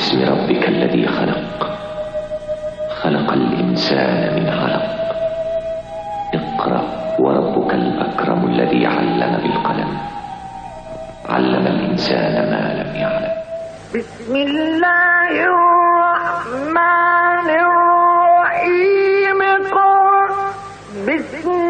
باسم ربك الذي خلق. خلق الإنسان من علق. اقرأ وربك الأكرم الذي علم بالقلم. علم الإنسان ما لم يعلم. بسم الله الرحمن الرحيم. قل بسم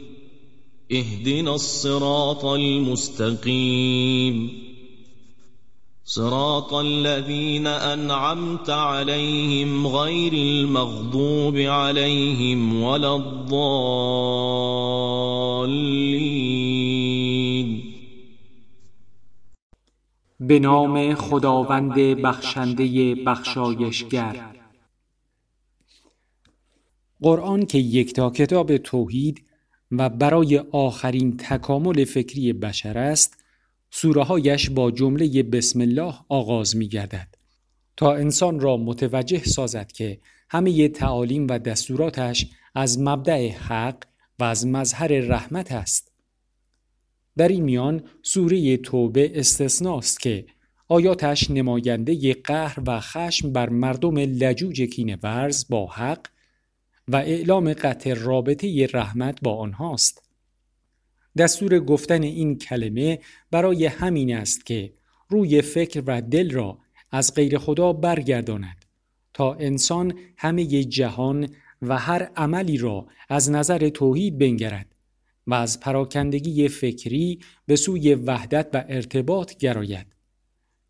اهدنا الصراط المستقيم. صراط الذين أنعمت عليهم غير المغضوب عليهم ولا الضالين. به نام خداوند بخشنده بخشایشگر. قرآن که یکتا کتاب توحید و برای آخرین تکامل فکری بشر است سوره هایش با جمله بسم الله آغاز می گردد تا انسان را متوجه سازد که همه تعالیم و دستوراتش از مبدع حق و از مظهر رحمت است. در این میان سوره توبه استثناست که آیاتش نماینده قهر و خشم بر مردم لجوج کینه ورز با حق و اعلام قطع رابطه رحمت با آنهاست. دستور گفتن این کلمه برای همین است که روی فکر و دل را از غیر خدا برگرداند تا انسان همه جهان و هر عملی را از نظر توحید بنگرد و از پراکندگی فکری به سوی وحدت و ارتباط گراید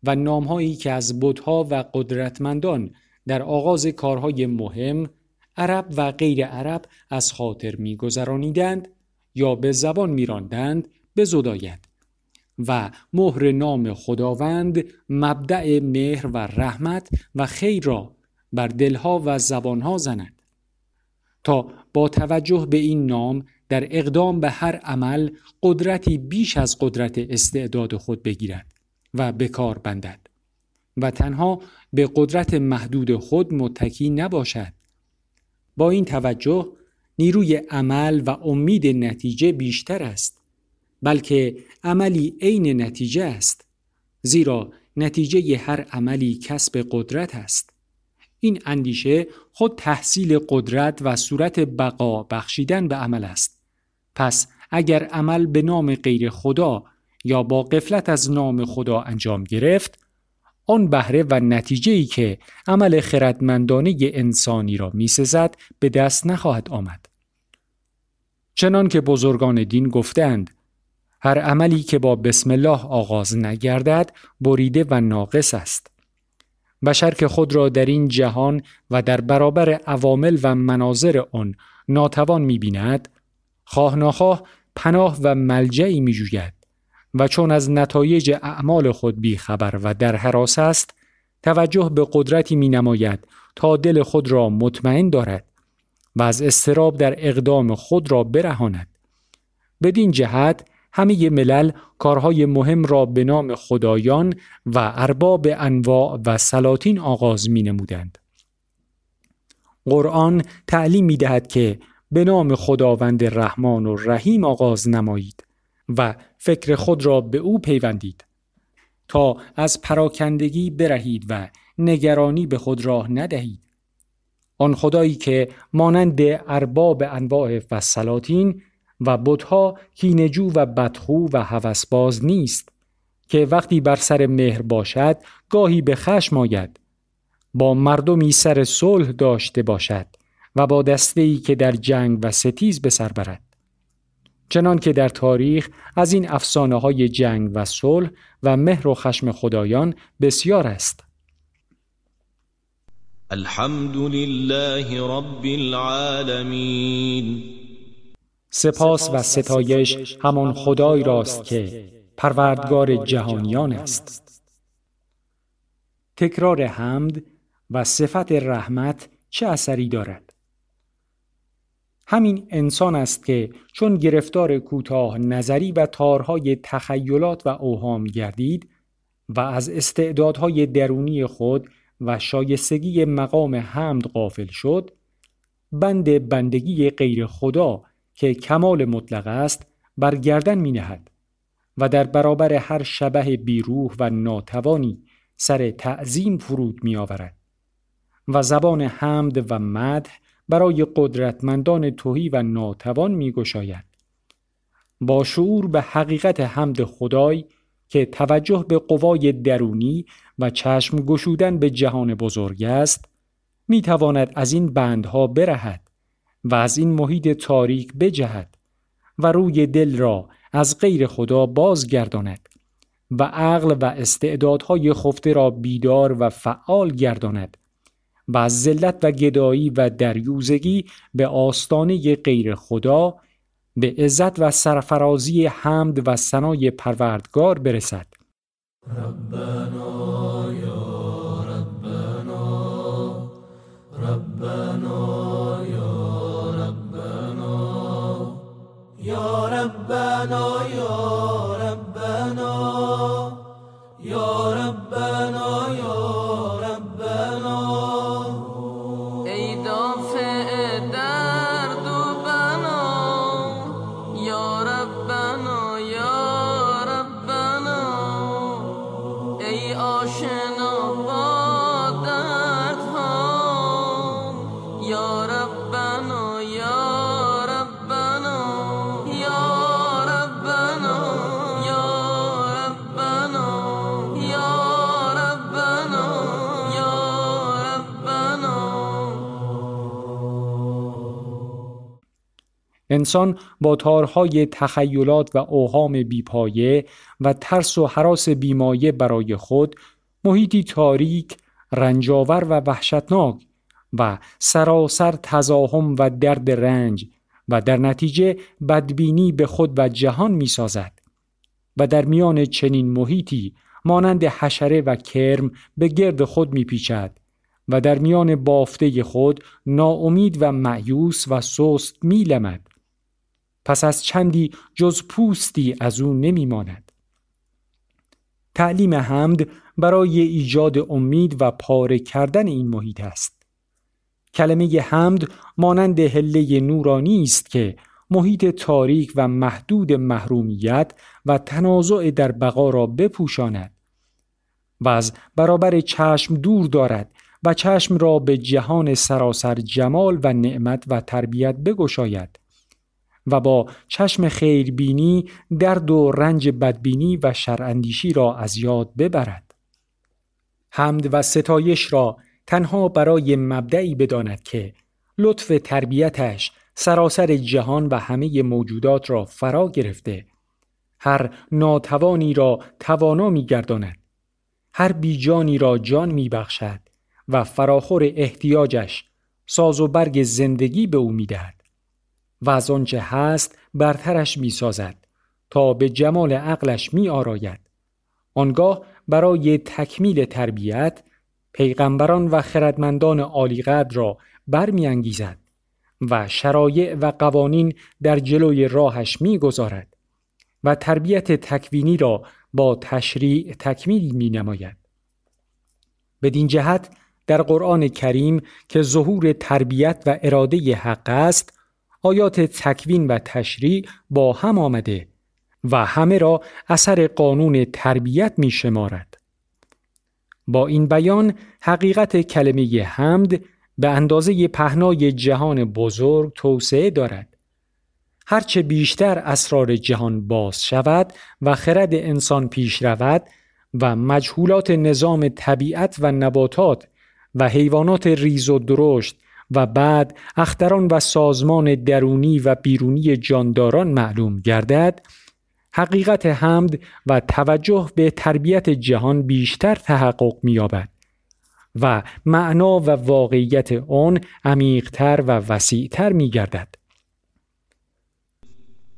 و نامهایی که از بودها و قدرتمندان در آغاز کارهای مهم عرب و غیر عرب از خاطر میگذرانیدند یا به زبان میراندند بزداید و مهر نام خداوند مبدع مهر و رحمت و خیر را بر دلها و زبانها زند. تا با توجه به این نام در اقدام به هر عمل قدرتی بیش از قدرت استعداد خود بگیرد و به کار بندد و تنها به قدرت محدود خود متکی نباشد. با این توجه نیروی عمل و امید نتیجه بیشتر است بلکه عملی عین نتیجه است زیرا نتیجه هر عملی کسب قدرت است. این اندیشه خود تحصیل قدرت و صورت بقا بخشیدن به عمل است. پس اگر عمل به نام غیر خدا یا با قفلت از نام خدا انجام گرفت آن بهره و نتیجه ای که عمل خردمندانه انسانی را میسزد به دست نخواهد آمد. چنان که بزرگان دین گفتند هر عملی که با بسم الله آغاز نگردد بریده و ناقص است. بشر که خود را در این جهان و در برابر عوامل و مناظر آن ناتوان می‌بیند خواه ناخواه پناه و ملجعی میجوید و چون از نتایج اعمال خود بیخبر و در حراس است توجه به قدرتی می نماید تا دل خود را مطمئن دارد و از استراب در اقدام خود را برهاند بدین جهت همه ملل کارهای مهم را به نام خدایان و ارباب انواع و سلاطین آغاز می نمودند. قرآن تعلیم می دهد که به نام خداوند رحمان و رحیم آغاز نمایید و فکر خود را به او پیوندید تا از پراکندگی برهید و نگرانی به خود راه ندهید. آن خدایی که مانند ارباب انواع و سلاطین و بتها کینجو و بدخو و هوسباز نیست که وقتی بر سر مهر باشد گاهی به خشم آید با مردمی سر صلح داشته باشد و با دسته که در جنگ و ستیز به سر برد. چنان که در تاریخ از این افسانه های جنگ و صلح و مهر و خشم خدایان بسیار است. الحمد لله رب العالمین. سپاس و ستایش همان خدای راست که پروردگار جهانیان است. تکرار حمد و صفت رحمت چه اثری دارد؟ همین انسان است که چون گرفتار کوتاه نظری و تارهای تخیلات و اوهام گردید و از استعدادهای درونی خود و شایستگی مقام حمد غافل شد بند بندگی غیر خدا که کمال مطلق است بر گردن می نهد و در برابر هر شبه بیروح و ناتوانی سر تعظیم فرود می آورد و زبان حمد و مدح برای قدرتمندان توهی و ناتوان می گشاید. با شعور به حقیقت حمد خدای که توجه به قوای درونی و چشم گشودن به جهان بزرگ است می تواند از این بندها برهد و از این محیط تاریک بجهد و روی دل را از غیر خدا بازگرداند و عقل و استعدادهای خفته را بیدار و فعال گرداند و ذلت و گدایی و دریوزگی به آستانه غیر خدا به عزت و سرفرازی حمد و ثنای پروردگار برسد. ربنا یا ربنا ربنا یا ربنا یا ربنا یا ربنا یا ربنا انسان با تارهای تخیلات و اوهام بیپایه و ترس و حراس بیمایه برای خود محیطی تاریک، رنجاور و وحشتناک و سراسر تزاهم و درد رنج و در نتیجه بدبینی به خود و جهان می سازد و در میان چنین محیطی مانند حشره و کرم به گرد خود می پیچد و در میان بافته خود ناامید و معیوس و سست می لمد پس از چندی جز پوستی از او نمی ماند. تعلیم حمد برای ایجاد امید و پاره کردن این محیط است. کلمه حمد مانند هله نورانی است که محیط تاریک و محدود محرومیت و تنازع در بقا را بپوشاند و از برابر چشم دور دارد و چشم را به جهان سراسر جمال و نعمت و تربیت بگشاید و با چشم خیربینی درد و رنج بدبینی و شراندیشی را از یاد ببرد. حمد و ستایش را تنها برای مبدعی بداند که لطف تربیتش سراسر جهان و همه موجودات را فرا گرفته هر ناتوانی را توانا می گرداند هر بیجانی را جان می بخشد و فراخور احتیاجش ساز و برگ زندگی به او می دهد. و از آنچه هست برترش می سازد تا به جمال عقلش می آراید. آنگاه برای تکمیل تربیت پیغمبران و خردمندان عالیقدر را برمیانگیزد و شرایع و قوانین در جلوی راهش می‌گذارد و تربیت تکوینی را با تشریع تکمیل می نماید. بدین جهت در قرآن کریم که ظهور تربیت و اراده حق است آیات تکوین و تشریع با هم آمده و همه را اثر قانون تربیت می شمارد. با این بیان حقیقت کلمه حمد به اندازه پهنای جهان بزرگ توسعه دارد. هرچه بیشتر اسرار جهان باز شود و خرد انسان پیش رود و مجهولات نظام طبیعت و نباتات و حیوانات ریز و درشت و بعد اختران و سازمان درونی و بیرونی جانداران معلوم گردد حقیقت حمد و توجه به تربیت جهان بیشتر تحقق می‌یابد و معنا و واقعیت آن عمیقتر و وسیعتر می‌گردد.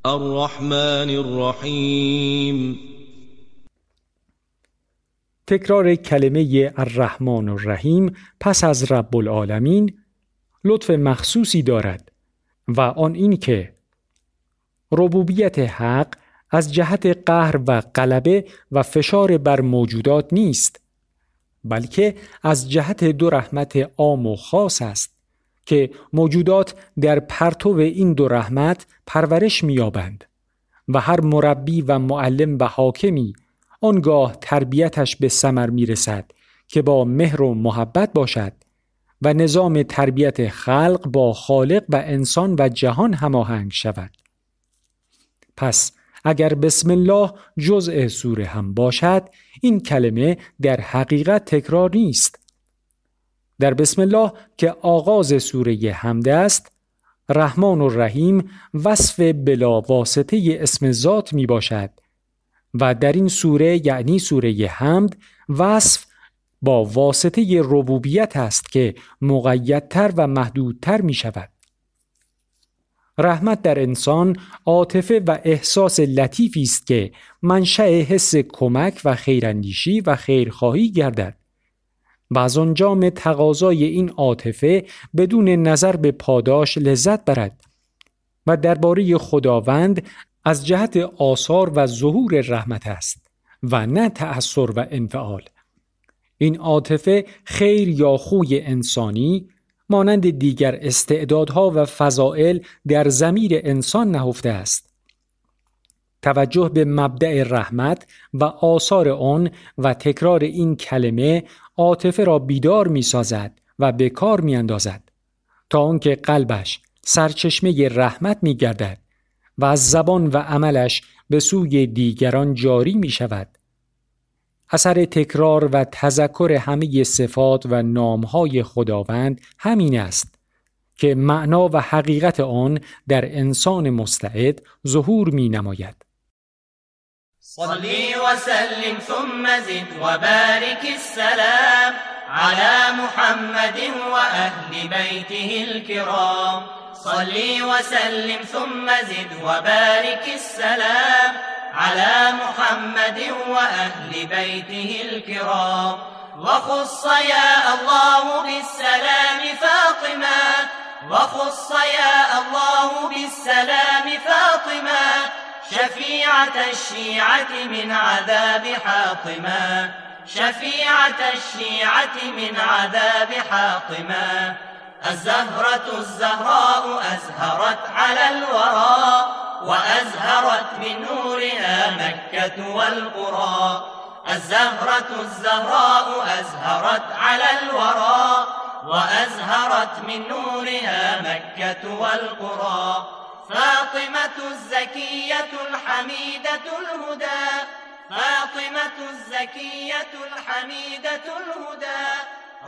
الرحمن الرحیم تکرار کلمه الرحمن الرحیم پس از رب العالمین لطف مخصوصی دارد و آن این که ربوبیت حق از جهت قهر و غلبه و فشار بر موجودات نیست بلکه از جهت دو رحمت عام و خاص است که موجودات در پرتو این دو رحمت پرورش می‌یابند و هر مربی و معلم و حاکمی آنگاه تربیتش به ثمر می‌رسد که با مهر و محبت باشد. و نظام تربیت خلق با خالق و انسان و جهان هماهنگ شود. پس اگر بسم الله جزء سوره هم باشد این کلمه در حقیقت تکرار نیست. در بسم الله که آغاز سوره حمد است رحمان و رحیم وصف بلا واسطه اسم ذات می باشد و در این سوره یعنی سوره حمد وصف با واسطه ربوبیت است که مقیدتر و محدودتر می شود. رحمت در انسان عاطفه و احساس لطیفی است که منشأ حس کمک و خیراندیشی و خیرخواهی گردد و از آنجام تقاضای این عاطفه بدون نظر به پاداش لذت برد و درباره خداوند از جهت آثار و ظهور رحمت است و نه تأثیر و انفعال این عاطفه خیر یا خوی انسانی مانند دیگر استعدادها و فضائل در زمیر انسان نهفته است توجه به مبدع رحمت و آثار آن و تکرار این کلمه عاطفه را بیدار می سازد و به کار می اندازد تا آنکه قلبش سرچشمه رحمت می گردد و از زبان و عملش به سوی دیگران جاری می شود. اثر تکرار و تذکر همه صفات و نامهای خداوند همین است که معنا و حقیقت آن در انسان مستعد ظهور می نماید. صلی و سلم ثم زد و بارک السلام على محمد و اهل بیته الكرام صلي وسلم ثم زد وبارك السلام على محمد وأهل بيته الكرام. وخص يا الله بالسلام فاطمة. وخص يا الله بالسلام فاطمة. شفيعة الشيعة من عذاب حاطمة. شفيعة الشيعة من عذاب حاطمة. الزهرة الزهراء أزهرت على الورى. وأزهرت بنورها مكة والقرى. الزهرة الزهراء أزهرت على الورى وأزهرت من نورها مكة والقرى. فاطمة الزكية الحميدة الهدى فاطمة الزكية الحميدة الهدى.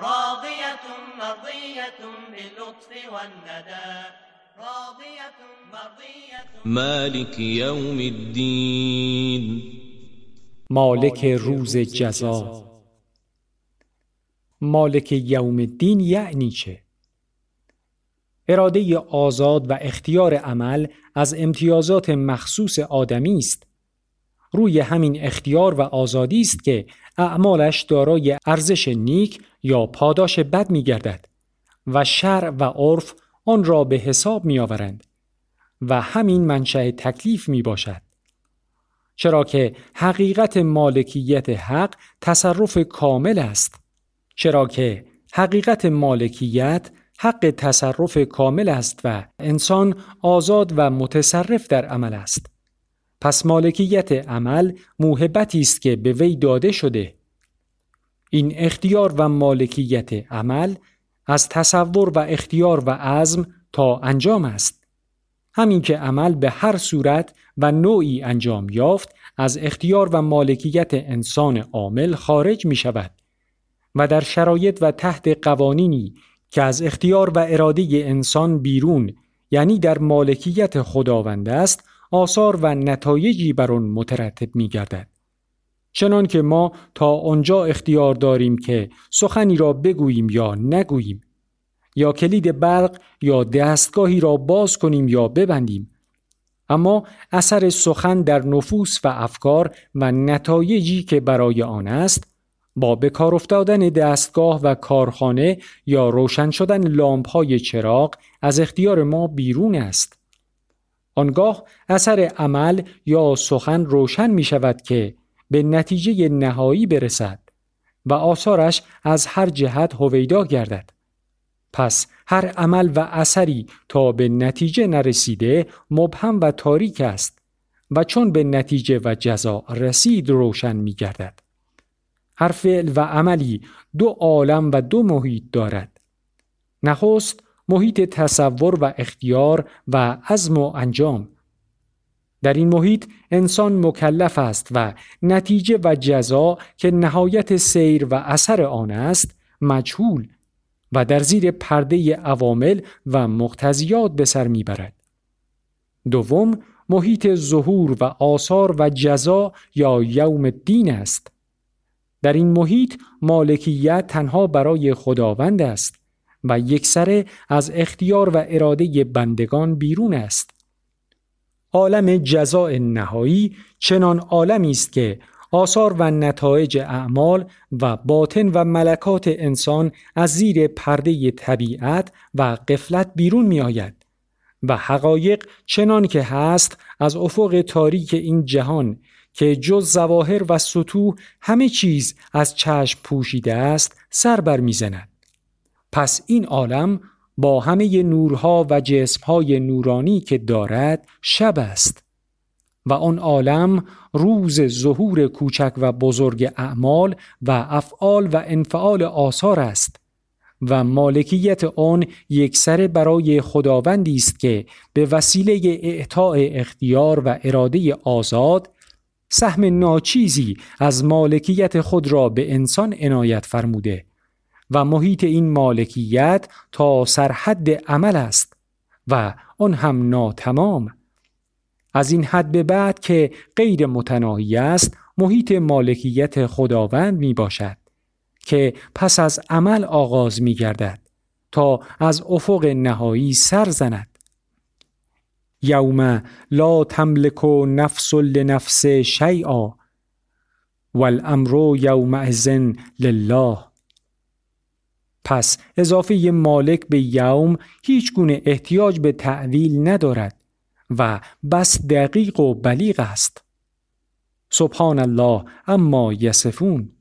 راضية مرضية باللطف والندى. راضية مرضية مالك يوم الدين مالک روز جزا مالک یوم الدین یعنی چه؟ اراده آزاد و اختیار عمل از امتیازات مخصوص آدمی است. روی همین اختیار و آزادی است که اعمالش دارای ارزش نیک یا پاداش بد می گردد و شرع و عرف آن را به حساب می آورند و همین منشأ تکلیف می باشد. چرا که حقیقت مالکیت حق تصرف کامل است. چرا که حقیقت مالکیت حق تصرف کامل است و انسان آزاد و متصرف در عمل است. پس مالکیت عمل موهبتی است که به وی داده شده این اختیار و مالکیت عمل از تصور و اختیار و عزم تا انجام است همین که عمل به هر صورت و نوعی انجام یافت از اختیار و مالکیت انسان عامل خارج می شود و در شرایط و تحت قوانینی که از اختیار و اراده انسان بیرون یعنی در مالکیت خداوند است آثار و نتایجی بر آن مترتب می گردد. چنان که ما تا آنجا اختیار داریم که سخنی را بگوییم یا نگوییم یا کلید برق یا دستگاهی را باز کنیم یا ببندیم اما اثر سخن در نفوس و افکار و نتایجی که برای آن است با به کار افتادن دستگاه و کارخانه یا روشن شدن لامپ های چراغ از اختیار ما بیرون است. آنگاه اثر عمل یا سخن روشن می شود که به نتیجه نهایی برسد و آثارش از هر جهت هویدا گردد. پس هر عمل و اثری تا به نتیجه نرسیده مبهم و تاریک است و چون به نتیجه و جزا رسید روشن می گردد. هر فعل و عملی دو عالم و دو محیط دارد. نخست محیط تصور و اختیار و عزم و انجام. در این محیط انسان مکلف است و نتیجه و جزا که نهایت سیر و اثر آن است مجهول و در زیر پرده عوامل و مقتضیات به سر می‌برد. دوم محیط ظهور و آثار و جزا یا یوم الدین است. در این محیط مالکیت تنها برای خداوند است و یکسره از اختیار و اراده بندگان بیرون است. عالم جزاء نهایی چنان عالمی است که آثار و نتایج اعمال و باطن و ملکات انسان از زیر پرده طبیعت و قفلت بیرون می آید و حقایق چنان که هست از افق تاریک این جهان که جز زواهر و سطوح همه چیز از چشم پوشیده است سر بر می‌زند. پس این عالم با همه نورها و جسمهای نورانی که دارد شب است. و آن عالم روز ظهور کوچک و بزرگ اعمال و افعال و انفعال آثار است و مالکیت آن یکسره برای خداوندی است که به وسیله اعطاء اختیار و اراده آزاد سهم ناچیزی از مالکیت خود را به انسان عنایت فرموده. و محیط این مالکیت تا سرحد عمل است و آن هم ناتمام. از این حد به بعد که غیر متناهی است محیط مالکیت خداوند می باشد که پس از عمل آغاز می گردد تا از افق نهایی سر زند. یوم لا تملک نفس لنفس شیئا والامر یومئذ لله. پس اضافه مالک به یوم هیچ گونه احتیاج به تعویل ندارد و بس دقیق و بلیغ است. سبحان الله اما یسفون